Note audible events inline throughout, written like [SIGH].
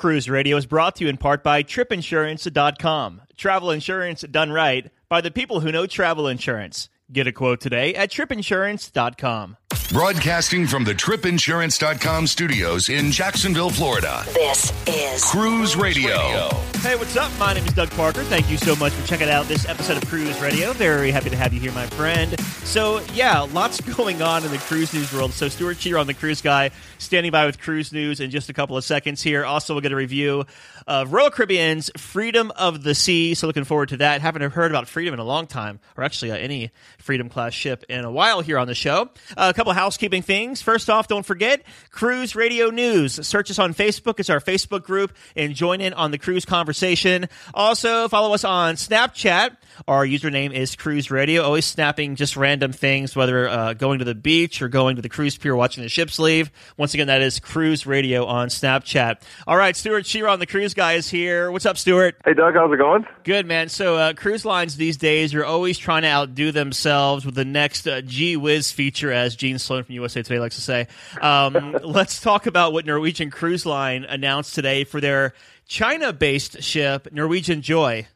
Cruise Radio is brought to you in part by tripinsurance.com. Travel insurance done right by the people who know travel insurance. Get a quote today at tripinsurance.com. Broadcasting from the tripinsurance.com studios in Jacksonville, Florida. This is Cruise Radio. Hey, what's up? My name is Doug Parker. Thank you so much for checking out this episode of Cruise Radio. Very happy to have you here, my friend. So, yeah, lots [LAUGHS] going on in the cruise news world. So, Stuart Chiron the Cruise Guy, standing by with cruise news in just a couple of seconds here. Also, we'll get a review of Royal Caribbean's Freedom of the Sea. So, looking forward to that. Haven't heard about Freedom in a long time, or actually uh, any Freedom class ship in a while here on the show. Uh, a couple housekeeping things. First off, don't forget Cruise Radio News. Search us on Facebook. It's our Facebook group and join in on the cruise conversation. Also, follow us on Snapchat. Our username is Cruise Radio. Always snapping just random things, whether uh, going to the beach or going to the cruise pier watching the ships leave. Once again, that is Cruise Radio on Snapchat. All right, Stuart Chiron the Cruise Guy is here. What's up, Stuart? Hey, Doug, how's it going? Good, man. So, uh, cruise lines these days are always trying to outdo themselves with the next uh, Gee Whiz feature, as Gene Sloan from USA Today likes to say. Um, [LAUGHS] let's talk about what Norwegian Cruise Line announced today for their China based ship, Norwegian Joy.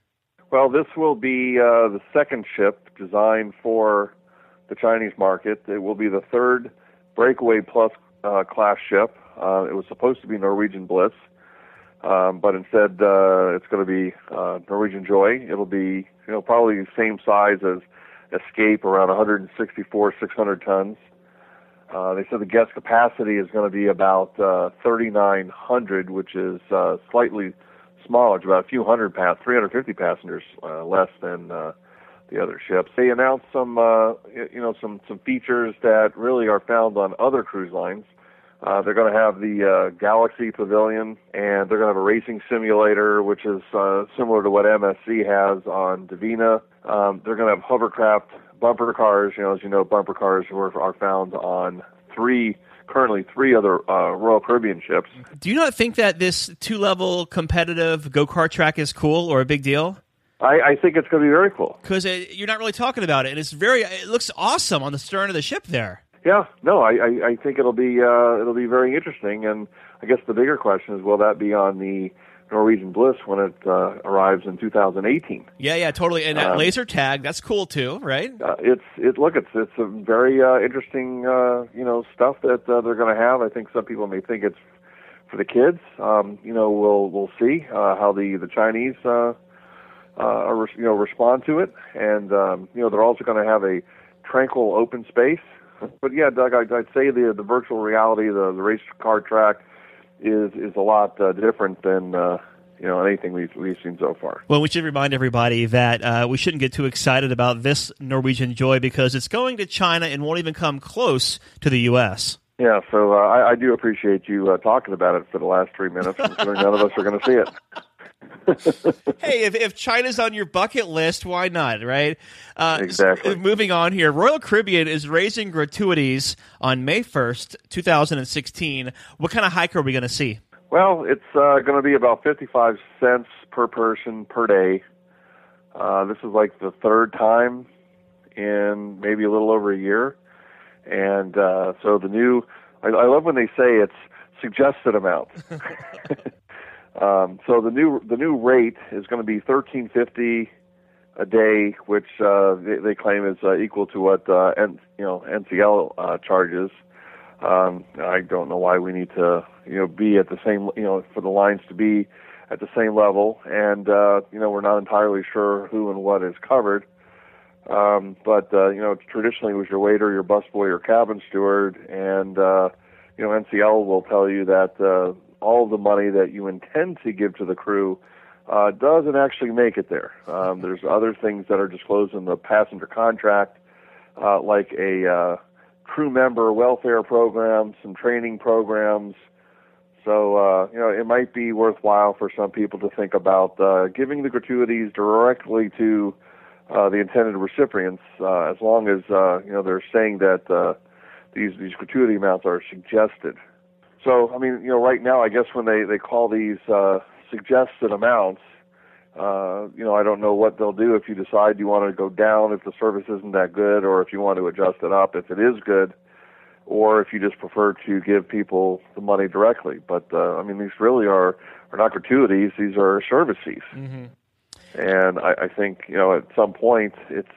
Well, this will be uh, the second ship designed for the Chinese market. It will be the third Breakaway Plus uh, class ship. Uh, it was supposed to be Norwegian Bliss, um, but instead uh, it's going to be uh, Norwegian Joy. It'll be you know probably the same size as Escape, around 164 600 tons. Uh, they said the guest capacity is going to be about uh, 3,900, which is uh, slightly smaller. It's about a few hundred pass, 350 passengers uh, less than uh, the other ships. They announced some, uh, you know, some some features that really are found on other cruise lines. Uh, they're going to have the uh, Galaxy Pavilion, and they're going to have a racing simulator, which is uh, similar to what MSC has on Divina. Um, they're going to have hovercraft bumper cars. You know, as you know, bumper cars are, are found on three currently three other uh, Royal Caribbean ships. Do you not think that this two level competitive go kart track is cool or a big deal? I, I think it's going to be very cool because you're not really talking about it, and it's very. It looks awesome on the stern of the ship there. Yeah, no, I, I, I think it'll be uh, it'll be very interesting, and I guess the bigger question is, will that be on the Norwegian Bliss when it uh, arrives in 2018? Yeah, yeah, totally. And that um, laser tag, that's cool too, right? Uh, it's it. Look, it's it's a very uh, interesting uh, you know stuff that uh, they're going to have. I think some people may think it's for the kids. Um, you know, we'll we'll see uh, how the the Chinese uh, uh, you know respond to it, and um, you know they're also going to have a tranquil open space but yeah, Doug, I'd, I'd say the the virtual reality, the the race car track, is is a lot uh, different than uh, you know anything we've we've seen so far. Well, we should remind everybody that uh, we shouldn't get too excited about this Norwegian Joy because it's going to China and won't even come close to the U.S. Yeah, so uh, I, I do appreciate you uh, talking about it for the last three minutes, [LAUGHS] none of us are going to see it. Hey, if, if China's on your bucket list, why not, right? Uh, exactly. So moving on here, Royal Caribbean is raising gratuities on May 1st, 2016. What kind of hike are we going to see? Well, it's uh, going to be about 55 cents per person per day. Uh, this is like the third time in maybe a little over a year. And uh, so the new, I, I love when they say it's suggested amount. [LAUGHS] [LAUGHS] Um, so the new the new rate is going to be thirteen fifty a day, which uh, they, they claim is uh, equal to what uh, N, you know NCL uh, charges. Um, I don't know why we need to you know be at the same you know for the lines to be at the same level, and uh, you know we're not entirely sure who and what is covered. Um, but uh, you know traditionally it was your waiter, your busboy, your cabin steward, and uh, you know NCL will tell you that uh, all the money that you intend to give to the crew uh, doesn't actually make it there. Um, there's other things that are disclosed in the passenger contract, uh, like a uh, crew member welfare program, some training programs. So uh, you know, it might be worthwhile for some people to think about uh, giving the gratuities directly to uh, the intended recipients, uh, as long as uh, you know they're saying that uh, these these gratuity amounts are suggested. So, I mean, you know, right now, I guess when they they call these uh, suggested amounts, uh, you know, I don't know what they'll do if you decide you want to go down if the service isn't that good, or if you want to adjust it up if it is good, or if you just prefer to give people the money directly. But uh, I mean, these really are are not gratuities; these are service fees. Mm-hmm. And I, I think you know at some point it's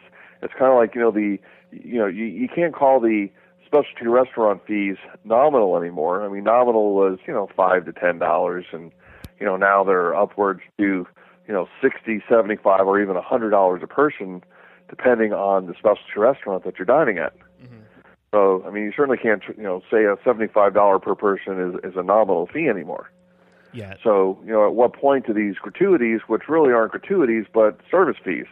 it's kind of like you know the you know you, you can't call the specialty restaurant fees nominal anymore. I mean, nominal was you know five to ten dollars, and you know now they're upwards to you know sixty, seventy-five, or even a hundred dollars a person, depending on the specialty restaurant that you're dining at. Mm-hmm. So, I mean, you certainly can't you know say a seventy-five dollar per person is is a nominal fee anymore. Yeah. So, you know, at what point do these gratuities, which really aren't gratuities but service fees,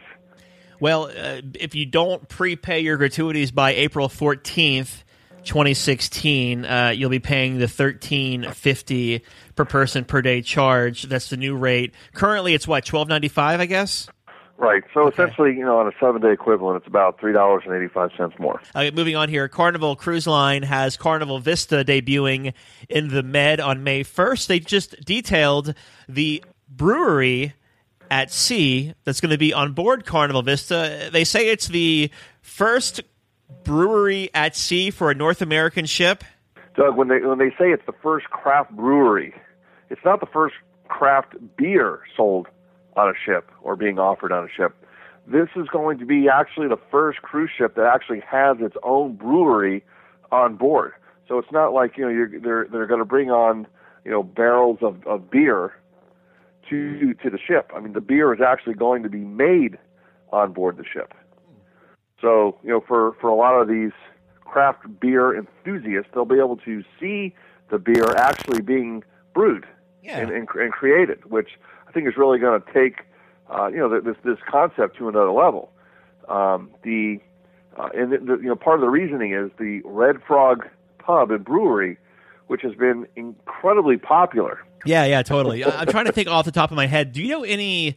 Well, uh, if you don't prepay your gratuities by April 14th, 2016, uh, you'll be paying the 1350 per person per day charge. That's the new rate. Currently, it's what 1295, I guess. Right. So essentially, you know, on a seven day equivalent, it's about three dollars and eighty five cents more. Uh, moving on here, Carnival Cruise Line has Carnival Vista debuting in the Med on May 1st. They just detailed the brewery at sea that's going to be on board Carnival Vista. They say it's the first brewery at sea for a North American ship. Doug, when they when they say it's the first craft brewery, it's not the first craft beer sold on a ship or being offered on a ship. This is going to be actually the first cruise ship that actually has its own brewery on board. So it's not like you know you're, they're they're going to bring on you know barrels of, of beer to to the ship. I mean, the beer is actually going to be made on board the ship. So you know, for for a lot of these craft beer enthusiasts, they'll be able to see the beer actually being brewed Yeah. and, and, and created, which I think is really going to take uh, you know this this concept to another level. Um, the uh, and the, the, you know part of the reasoning is the Red Frog Pub and Brewery, which has been incredibly popular. Yeah, yeah, totally. I'm trying to think off the top of my head. Do you know any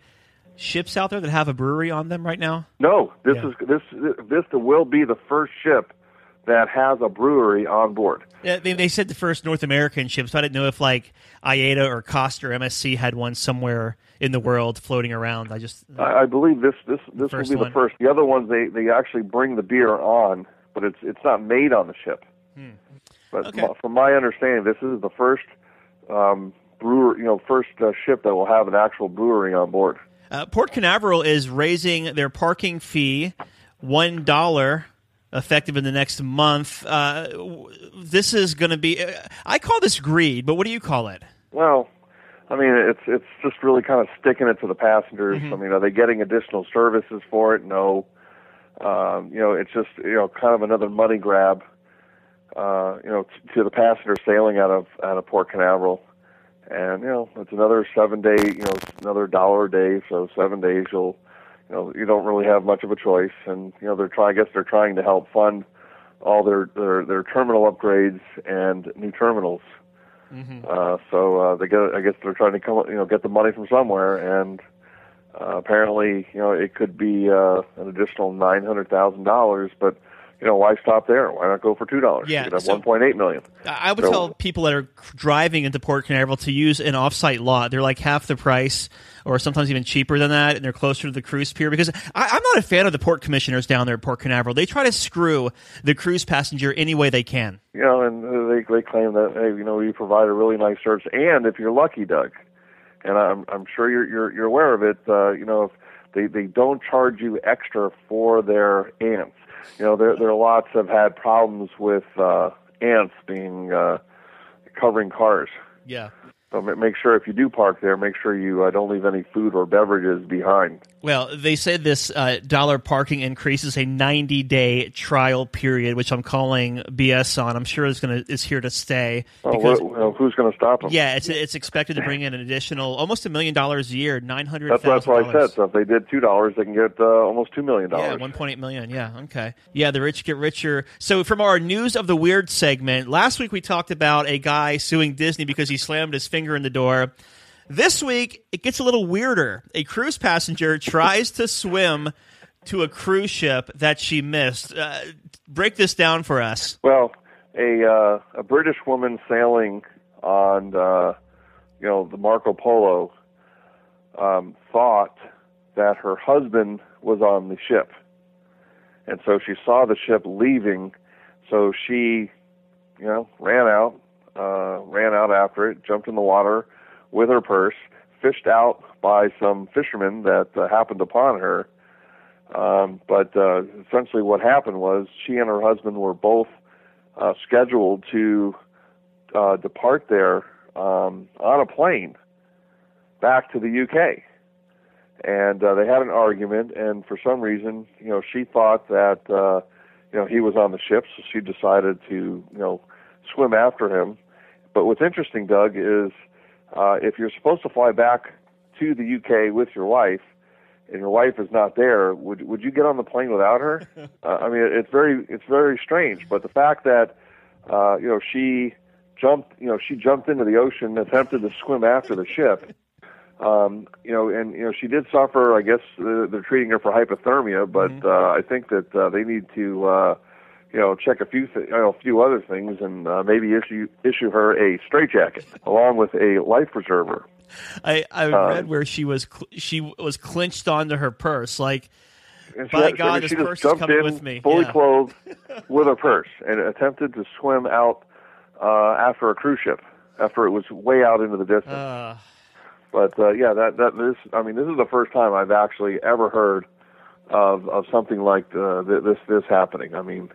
ships out there that have a brewery on them right now? No, this Yeah. is this Vista will be the first ship that has a brewery on board. Yeah, they, they said the first North American ship, so I didn't know if like AIDA or Costa or MSC had one somewhere in the world floating around. I just I, I believe this this this will be one. the first. The other ones they they actually bring the beer on, but it's it's not made on the ship. But Okay. from, from my understanding, this is the first um, brewer, you know, first uh, ship that will have an actual brewery on board. Uh, Port Canaveral is raising their parking fee one dollar, effective in the next month. Uh, this is going to be. Uh, I call this greed, but what do you call it? Well, I mean, it's it's just really kind of sticking it to the passengers. I mean, are they getting additional services for it? No. Um, you know, it's just you know kind of another money grab. Uh, you know, t- to the passenger sailing out of out of Port Canaveral, and you know it's another seven day. You know, it's another dollar a day. So seven days, you'll you know you don't really have much of a choice. And you know they're trying. I guess they're trying to help fund all their their their terminal upgrades and new terminals. Uh, so uh, they get, I guess they're trying to come, you know, get the money from somewhere, and uh, apparently, you know, it could be uh, an additional nine hundred thousand dollars. But you know, why stop there? Why not go for two dollars? Yeah, you so- one point eight million. I would So- tell people that are driving into Port Canaveral to use an offsite lot. They're like half the price, or sometimes even cheaper than that, and they're closer to the cruise pier. Because I, I'm not a fan of the port commissioners down there at Port Canaveral. They try to screw the cruise passenger any way they can. You know, and they they claim that hey, you know, we provide a really nice service, and if you're lucky, Doug, and I'm I'm sure you're you're you're aware of it. Uh, you know, if they they don't charge you extra for their ants. You know, there there are lots have had problems with uh, ants being uh, covering cars. Yeah. So make sure if you do park there, make sure you uh, don't leave any food or beverages behind. Well, they said this uh, dollar parking increase is a 90 day trial period, which I'm calling BS on. I'm sure it's gonna is here to stay. Because- well, who's going to stop them? yeah, it's it's expected to bring in an additional almost a million dollars a year, nine hundred. that's that's what I said. So if they did two dollars, they can get uh, almost two million dollars. Yeah, one point eight million. Yeah, okay. Yeah, the rich get richer. So from our news of the weird segment, last week we talked about a guy suing Disney because he slammed his finger in the door. This week it gets a little weirder. A cruise passenger tries to swim to a cruise ship that she missed. Uh, break this down for us. Well, a uh, a British woman sailing on uh, you know the Marco Polo um, thought that her husband was on the ship, and so she saw the ship leaving. So she, you know, ran out, uh, ran out after it, jumped in the water, with her purse, fished out by some fishermen that uh, happened upon her. Um, but uh, essentially, what happened was she and her husband were both uh, scheduled to uh, depart there um, on a plane back to the UK. And uh, they had an argument, and for some reason, you know, she thought that uh, you know he was on the ship, so she decided to you know swim after him. But what's interesting, Doug, is uh, if you're supposed to fly back to the UK with your wife, and your wife is not there, would would you get on the plane without her? [LAUGHS] uh, I mean, it's very it's very strange. But the fact that uh, you know she jumped you know she jumped into the ocean, attempted to swim after the ship. Um, you know, and you know she did suffer. I guess uh, they're treating her for hypothermia, but Mhm. uh, I think that uh, they need to, uh, you know, check a few, th- you know, a few other things, and uh, maybe issue issue her a straitjacket along with a life preserver. I, I Uh, read where she was cl- she was clinched onto her purse, like By God, mean, this purse is coming in with me. fully Yeah. clothed [LAUGHS] with a purse and attempted to swim out uh, after a cruise ship after it was way out into the distance. uh, But uh, yeah, that that this I mean this is the first time I've actually ever heard of of something like uh, this this happening. I mean,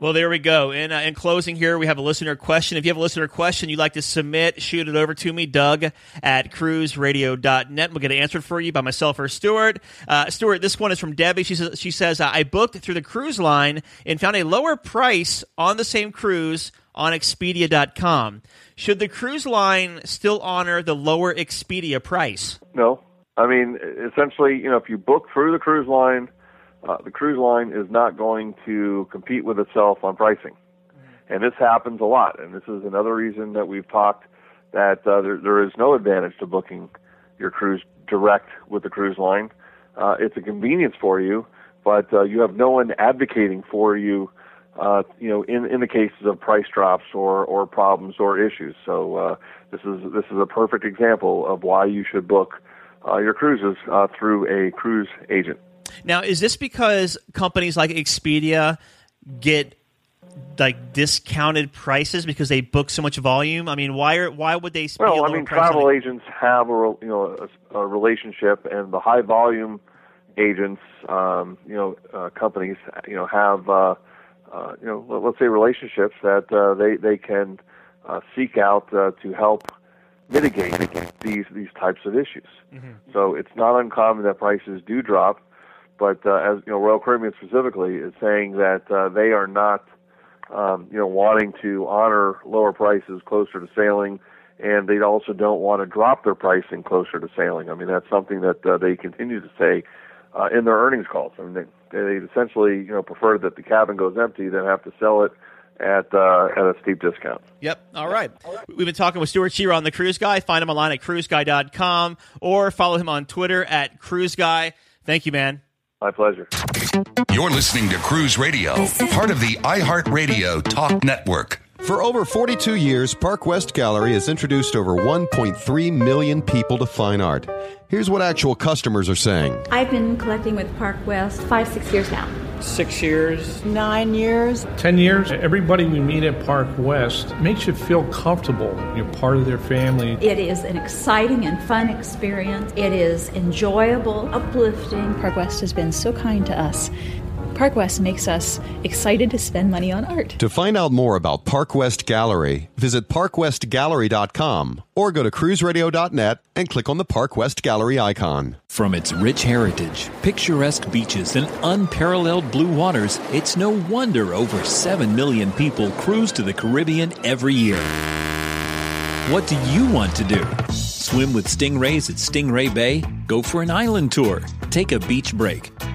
Well, there we go. In, uh, in closing here, we have a listener question. If you have a listener question you'd like to submit, shoot it over to me, Doug at cruiseradio.net. We'll get it answered for you by myself or Stuart. Uh, Stuart, this one is from Debbie. She says, she says I booked through the cruise line and found a lower price on the same cruise on Expedia.com. Should the cruise line still honor the lower Expedia price? no, I mean essentially, you know, if you book through the cruise line, uh, the cruise line is not going to compete with itself on pricing. And this happens a lot. And this is another reason that we've talked that uh, there, there is no advantage to booking your cruise direct with the cruise line. Uh, it's a convenience for you, but uh, you have no one advocating for you, uh, you know, in, in the cases of price drops or, or problems or issues. So uh, this is this is a perfect example of why you should book uh, your cruises uh, through a cruise agent. Now, is this because companies like Expedia get like discounted prices because they book so much volume? I mean, why are why would they? Well, I mean, price on travel agents have a you know a, a relationship, and the high volume agents, um, you know, uh, companies, you know, have uh, uh, you know, let- let's say relationships that uh, they they can uh, seek out uh, to help mitigate these these types of issues. So it's not uncommon that prices do drop, but uh, as you know, Royal Caribbean specifically is saying that uh, they are not um, you know, wanting to honor lower prices closer to sailing, and they also don't want to drop their pricing closer to sailing. I mean, that's something that uh, they continue to say uh, in their earnings calls. I mean, they, they essentially, you know, prefer that the cabin goes empty than have to sell it at uh, at a steep discount. Yep. All right. We've been talking with Stuart Chiron the Cruise Guy. Find him online at cruiseguy.com or follow him on Twitter at Cruise Guy. Thank you, man. My pleasure. You're listening to Cruise Radio, part of the iHeartRadio Talk Network. For over 42 years, Park West Gallery has introduced over 1.3 million people to fine art. Here's what actual customers are saying. I've been collecting with Park West five, six years now. Six years. Nine years. 10 years, everybody we meet at Park West makes you feel comfortable. You're part of their family. It is an exciting and fun experience. It is enjoyable, uplifting. Park West has been so kind to us. Park West makes us excited to spend money on art. To find out more about Park West Gallery, visit parkwestgallery.com or go to cruiseradio.net and click on the Park West Gallery icon. From its rich heritage, picturesque beaches, and unparalleled blue waters, it's no wonder over 7 million people cruise to the Caribbean every year. What do you want to do? Swim with stingrays at Stingray Bay? Go for an island tour? Take a beach break?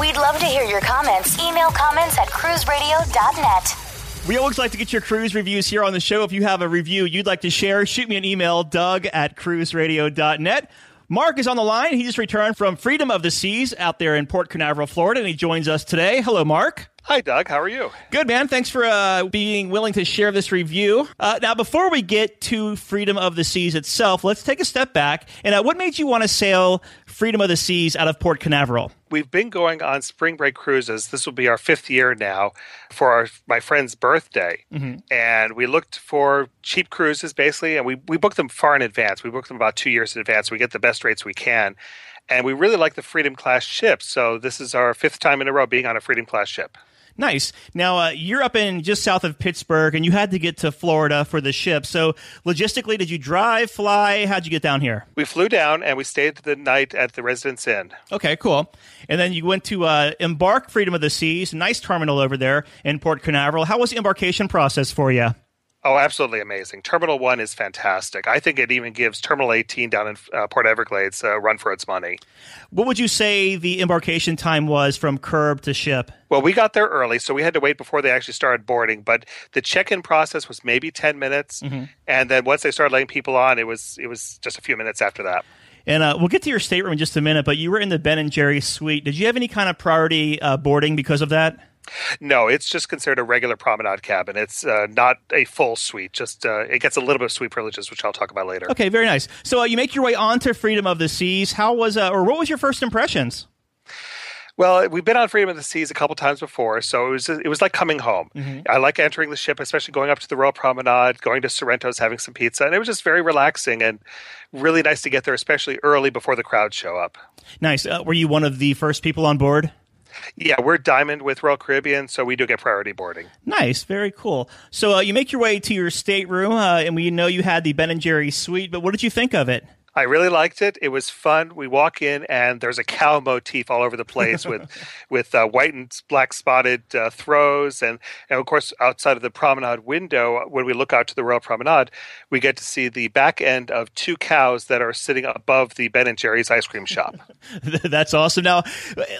We'd love to hear your comments. Email comments at cruiseradio.net. We always like to get your cruise reviews here on the show. If you have a review you'd like to share, shoot me an email, doug at cruiseradio.net. Mark is on the line. He just returned from Freedom of the Seas out there in Port Canaveral, Florida, and he joins us today. Hello, Mark. Hi, Doug. How are you? Good, man. Thanks for uh, being willing to share this review. Uh, now, before we get to Freedom of the Seas itself, let's take a step back. And uh, what made you want to sail Freedom of the Seas out of Port Canaveral? We've been going on spring break cruises. This will be our fifth year now for our, my friend's birthday. Mm-hmm. And we looked for cheap cruises, basically, and we, we booked them far in advance. We booked them about two years in advance. So we get the best rates we can. And we really like the Freedom class ships. So this is our fifth time in a row being on a Freedom class ship. Nice. Now uh, you're up in just south of Pittsburgh, and you had to get to Florida for the ship. So logistically, did you drive, fly? How'd you get down here? We flew down, and we stayed the night at the Residence Inn. Okay, cool. And then you went to uh, Embark Freedom of the Seas, nice terminal over there in Port Canaveral. How was the embarkation process for you? Oh, absolutely amazing. Terminal 1 is fantastic. I think it even gives Terminal 18 down in uh, Port Everglades a run for its money. What would you say the embarkation time was from curb to ship? Well, we got there early, so we had to wait before they actually started boarding. But the check-in process was maybe 10 minutes, mm-hmm. and then once they started letting people on, it was it was just a few minutes after that. And uh, we'll get to your stateroom in just a minute, but you were in the Ben and Jerry suite. Did you have any kind of priority uh, boarding because of that? No, it's just considered a regular promenade cabin. It's uh, not a full suite. Just uh, it gets a little bit of suite privileges, which I'll talk about later. Okay, very nice. So uh, you make your way onto Freedom of the Seas. How was, uh, or what was your first impressions? Well, we've been on Freedom of the Seas a couple times before, so it was it was like coming home. Mm-hmm. I like entering the ship, especially going up to the Royal Promenade, going to Sorrento's, having some pizza, and it was just very relaxing and really nice to get there, especially early before the crowds show up. Nice. Uh, were you one of the first people on board? Yeah, we're Diamond with Royal Caribbean, so we do get priority boarding. Nice, very cool. So uh, you make your way to your stateroom, uh, and we know you had the Ben and Jerry suite. But what did you think of it? I really liked it. It was fun. We walk in and there's a cow motif all over the place with [LAUGHS] with uh, white and black spotted uh, throws, and, and of course outside of the promenade window, when we look out to the Royal Promenade, we get to see the back end of two cows that are sitting above the Ben and Jerry's ice cream shop. [LAUGHS] That's awesome. Now,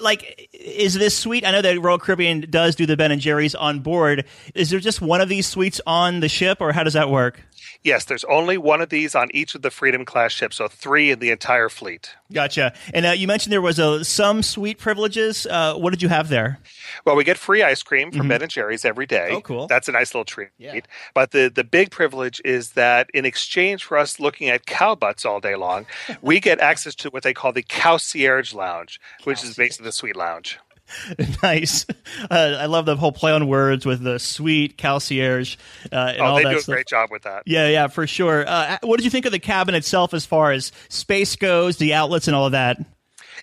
like, is this suite? I know that Royal Caribbean does do the Ben and Jerry's on board. Is there just one of these suites on the ship, or how does that work? Yes, there's only one of these on each of the Freedom class ships, so three in the entire fleet. Gotcha. And uh, you mentioned there was a, some sweet privileges. Uh, what did you have there? Well, we get free ice cream from mm-hmm. Ben and Jerry's every day. Oh, cool. That's a nice little treat. Yeah. But the, the big privilege is that in exchange for us looking at cow butts all day long, we get access to what they call the Cow Concierge Lounge, which is basically the suite lounge. [LAUGHS] nice. Uh, I love the whole play on words with the sweet concierge. Uh, oh, they do a stuff. great job with that. Yeah, yeah, for sure. Uh, what did you think of the cabin itself as far as space goes, the outlets, and all of that?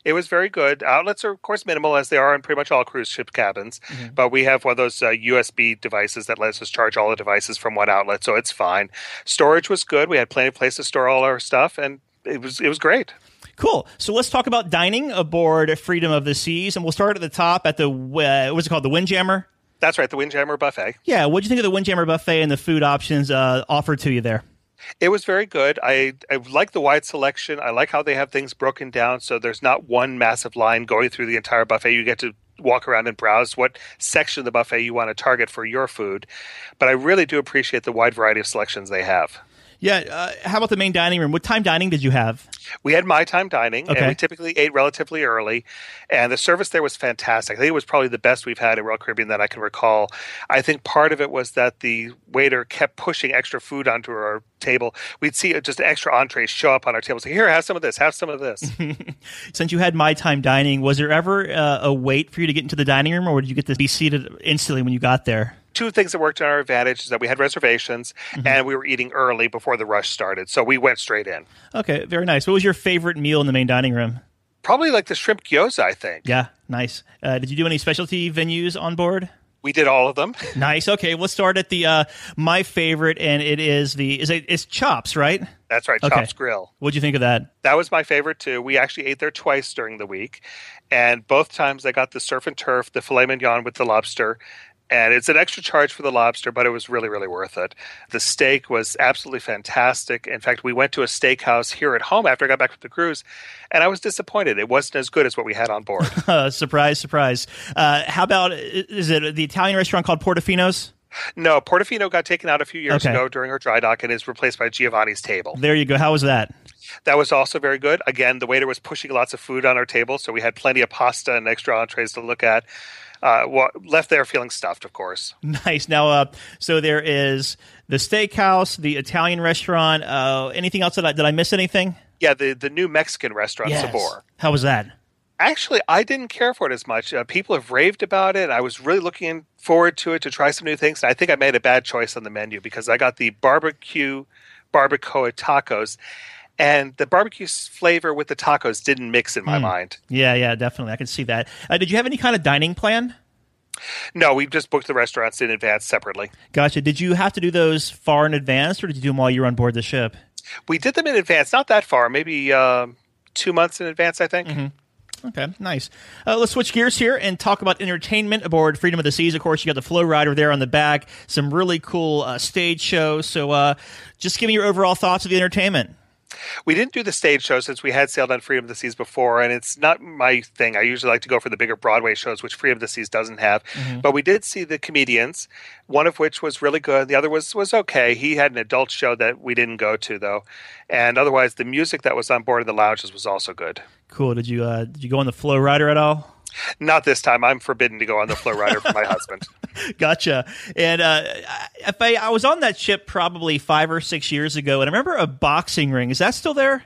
It was very good. Outlets are, of course, minimal as they are in pretty much all cruise ship cabins. Mm-hmm. But we have one of those uh, USB devices that lets us charge all the devices from one outlet, so it's fine. Storage was good. We had plenty of place to store all our stuff, and it was it was great. Cool. So let's talk about dining aboard Freedom of the Seas, and we'll start at the top at the uh, what's it called, the Windjammer. That's right, the Windjammer buffet. Yeah, what do you think of the Windjammer buffet and the food options uh, offered to you there? It was very good. I, I like the wide selection. I like how they have things broken down so there's not one massive line going through the entire buffet. You get to walk around and browse what section of the buffet you want to target for your food. But I really do appreciate the wide variety of selections they have. Yeah. Uh, how about the main dining room? What time dining did you have? We had my time dining, okay. and we typically ate relatively early. And the service there was fantastic. I think it was probably the best we've had at Royal Caribbean that I can recall. I think part of it was that the waiter kept pushing extra food onto our table. We'd see just extra entrees show up on our table. So here, have some of this, have some of this. [LAUGHS] Since you had my time dining, was there ever uh, a wait for you to get into the dining room, or did you get to be seated instantly when you got there? Two things that worked to our advantage is that we had reservations mm-hmm. and we were eating early before the rush started. So we went straight in. Okay, very nice. What was your favorite meal in the main dining room? Probably like the shrimp gyoza, I think. Yeah, nice. Uh, did you do any specialty venues on board? We did all of them. [LAUGHS] nice. Okay, let's start at the uh, my favorite, and it is the is it it's Chops, right? That's right, Chops okay. Grill. What'd you think of that? That was my favorite too. We actually ate there twice during the week, and both times I got the surf and turf, the filet mignon with the lobster, and it's an extra charge for the lobster, but it was really, really worth it. The steak was absolutely fantastic. In fact, we went to a steakhouse here at home after I got back from the cruise, and I was disappointed. It wasn't as good as what we had on board. [LAUGHS] surprise, surprise. Uh, how about is it the Italian restaurant called Portofino's? No, Portofino got taken out a few years Okay. ago during her dry dock and is replaced by Giovanni's table. There you go. How was that? That was also very good. Again, the waiter was pushing lots of food on our table, so we had plenty of pasta and extra entrees to look at. Uh, wa- left there feeling stuffed, of course. [LAUGHS] Nice. Now, uh, so there is the steakhouse, the Italian restaurant. Uh, anything else that I, did I miss anything? Yeah, the, the new Mexican restaurant, Sabor. How was that? Actually, I didn't care for it as much. Uh, people have raved about it. I was really looking forward to it to try some new things. And I think I made a bad choice on the menu because I got the barbecue barbacoa tacos, and the barbecue flavor with the tacos didn't mix in my Hmm. mind. Yeah, yeah, definitely. I can see that. Uh, did you have any kind of dining plan? No, we just booked the restaurants in advance separately. Gotcha. Did you have to do those far in advance, or did you do them while you were on board the ship? We did them in advance, not that far, maybe um two months in advance, I think. Mm-hmm. Okay, nice. Uh, let's switch gears here and talk about entertainment aboard Freedom of the Seas. Of course, you got the Flow Rider there on the back, some really cool uh, stage shows. So, uh, just give me your overall thoughts of the entertainment. We didn't do the stage show since we had sailed on Freedom of the Seas before, and it's not my thing. I usually like to go for the bigger Broadway shows, which Freedom of the Seas doesn't have. Mhm. But we did see the comedians, one of which was really good. The other was was okay. He had an adult show that we didn't go to though, and otherwise the music that was on board of the lounges was also good. Cool. Did you uh, did you go on the Flow Rider at all? Not this time. I'm forbidden to go on the flow rider for my husband. [LAUGHS] gotcha. And uh, if I, I was on that ship probably five or six years ago, and I remember a boxing ring. Is that still there?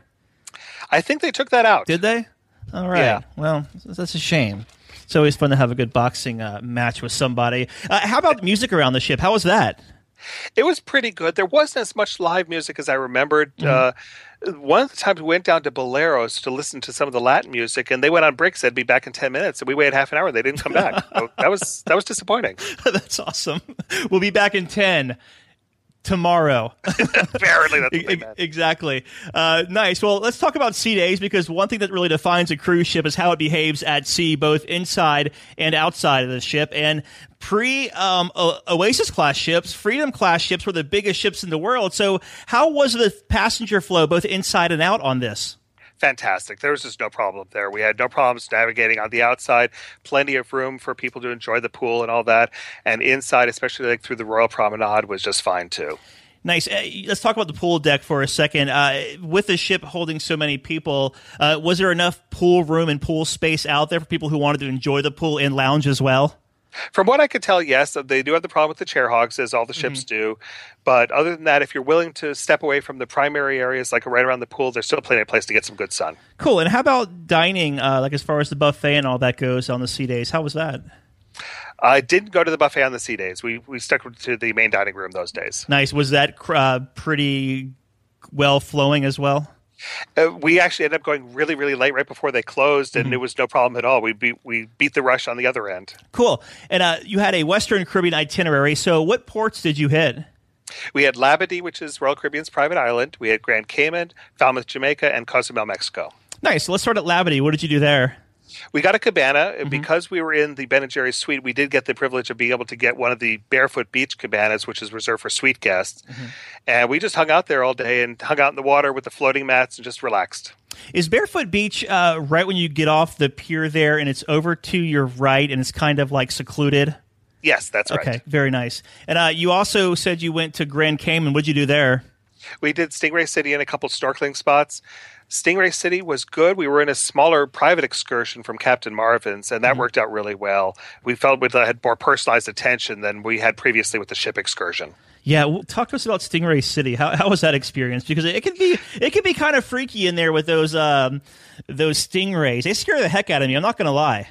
I think they took that out. Did they? All right. Yeah. Well, that's a shame. It's always fun to have a good boxing uh, match with somebody. Uh, how about music around the ship? How was that? It was pretty good. There wasn't as much live music as I remembered. Uh, one of the times we went down to Boleros to listen to some of the Latin music, and they went on break. Said be back in ten minutes, and we waited half an hour. They didn't come back. So [LAUGHS] that was that was disappointing. That's awesome. We'll be back in 10 tomorrow. [LAUGHS] [LAUGHS] Apparently, that's exactly. Uh, nice. Well, let's talk about sea days because one thing that really defines a cruise ship is how it behaves at sea, both inside and outside of the ship. And pre um, O- Oasis class ships, Freedom class ships were the biggest ships in the world. So, how was the passenger flow, both inside and out, on this? Fantastic. There was just no problem there. We had no problems navigating on the outside. Plenty of room for people to enjoy the pool and all that. And inside, especially like through the Royal Promenade, was just fine too. Nice. Uh, let's talk about the pool deck for a second. Uh, with the ship holding so many people, uh, was there enough pool room and pool space out there for people who wanted to enjoy the pool and lounge as well? From what I could tell, yes, they do have the problem with the chair hogs, as all the ships do. But other than that, if you're willing to step away from the primary areas, like right around the pool, there's still plenty of place to get some good sun. Cool. And how about dining, uh, like as far as the buffet and all that goes on the sea days? How was that? I didn't go to the buffet on the sea days. We we stuck to the main dining room those days. Nice. Was that uh, pretty well flowing as well? Uh, we actually ended up going really, really late right before they closed, and it was no problem at all. We beat we beat the rush on the other end. Cool. And uh, you had a Western Caribbean itinerary. So, what ports did you hit? We had Labadee, which is Royal Caribbean's private island. We had Grand Cayman, Falmouth, Jamaica, and Cozumel, Mexico. Nice. So Let's start at Labadee. What did you do there? We got a cabana, and because we were in the Ben and Jerry's suite, we did get the privilege of being able to get one of the barefoot beach cabanas, which is reserved for suite guests. And we just hung out there all day and hung out in the water with the floating mats and just relaxed. Is Barefoot Beach uh, right when you get off the pier there and it's over to your right and it's kind of like secluded? Yes, that's right. Okay, very nice. And uh, you also said you went to Grand Cayman. What'd you do there? We did Stingray City and a couple snorkeling spots. Stingray City was good. We were in a smaller private excursion from Captain Marvin's, and that worked out really well. We felt we had more personalized attention than we had previously with the ship excursion. Yeah, well, talk to us about Stingray City. How, how was that experience? Because it can be it can be kind of freaky in there with those um, those stingrays. They scare the heck out of me. I'm not going to lie.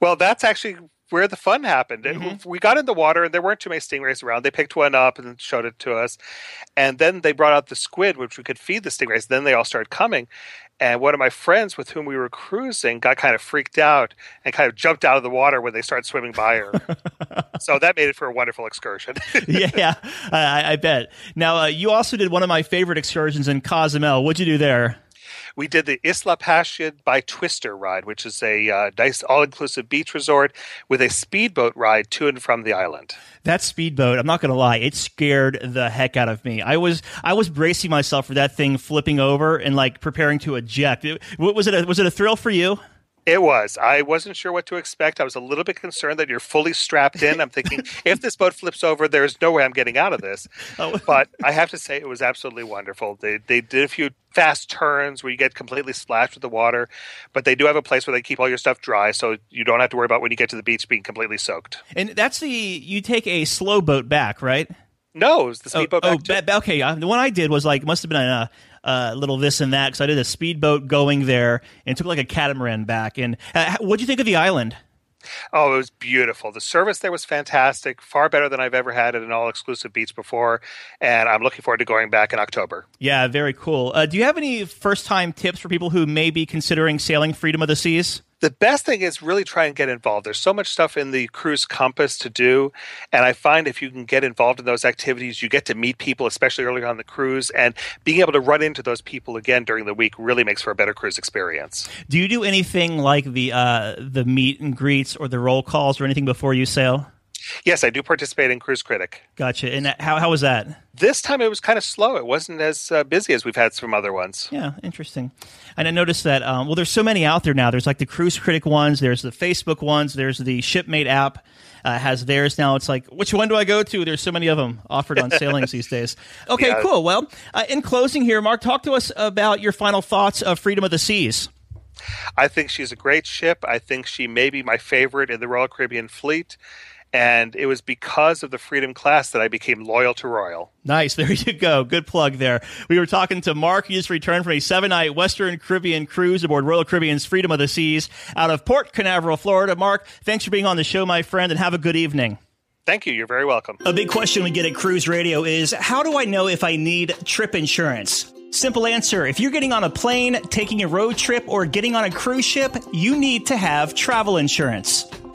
Well, that's actually where the fun happened. It- We got in the water, and there weren't too many stingrays around. They picked one up and showed it to us, and then they brought out the squid, which we could feed the stingrays. Then they all started coming, and one of my friends with whom we were cruising got kind of freaked out and kind of jumped out of the water when they started swimming by her. [LAUGHS] so that made it for a wonderful excursion. [LAUGHS] yeah, I, I bet. Now, uh, you also did one of my favorite excursions in Cozumel. What'd you do there? We did the Isla Pasha by Twister ride, which is a uh, nice all-inclusive beach resort with a speedboat ride to and from the island. That speedboat, I'm not going to lie, it scared the heck out of me. I was I was bracing myself for that thing flipping over and like preparing to eject. It, was it a, was it a thrill for you? It was. I wasn't sure what to expect. I was a little bit concerned that you're fully strapped in. I'm thinking, [LAUGHS] if this boat flips over, there's no way I'm getting out of this. [LAUGHS] Oh. But I have to say, it was absolutely wonderful. They they did a few fast turns where you get completely splashed with the water, but they do have a place where they keep all your stuff dry, so you don't have to worry about when you get to the beach being completely soaked. And that's the you take a slow boat back, right? No, it was the speedboat. Oh, oh ba- okay. Uh, the one I did was like must have been a uh, little this and that because I did a speedboat going there and took like a catamaran back. And uh, what do you think of the island? Oh, it was beautiful. The service there was fantastic, far better than I've ever had at an all exclusive beach before. And I'm looking forward to going back in October. Yeah, very cool. Uh, do you have any first time tips for people who may be considering sailing Freedom of the Seas? The best thing is really try and get involved. There's so much stuff in the cruise compass to do, and I find if you can get involved in those activities, you get to meet people, especially early on the cruise, and being able to run into those people again during the week really makes for a better cruise experience. Do you do anything like the uh, the meet and greets or the roll calls or anything before you sail? Yes, I do participate in Cruise Critic. Gotcha. And how how was that? This time it was kind of slow. It wasn't as uh, busy as we've had some other ones. Yeah, interesting. And I noticed that um, well, there's so many out there now. There's like the Cruise Critic ones. There's the Facebook ones. There's the Shipmate app. Uh, has theirs now. It's like, which one do I go to? There's so many of them offered on sailings [LAUGHS] these days. Okay, yeah. cool. Well, uh, in closing here, Mark, talk to us about your final thoughts of Freedom of the Seas. I think she's a great ship. I think she may be my favorite in the Royal Caribbean fleet and it was because of the Freedom class that I became loyal to Royal. Nice. [LAUGHS] There you go. Good plug there. We were talking to Mark. He just returned from a seven night Western Caribbean cruise aboard Royal Caribbean's Freedom of the Seas out of Port Canaveral, Florida. Mark, thanks for being on the show, my friend, and have a good evening. Thank you. You're very welcome. A big question we get at Cruise Radio is how do I know if I need trip insurance? Simple answer. If you're getting on a plane, taking a road trip, or getting on a cruise ship, you need to have travel insurance.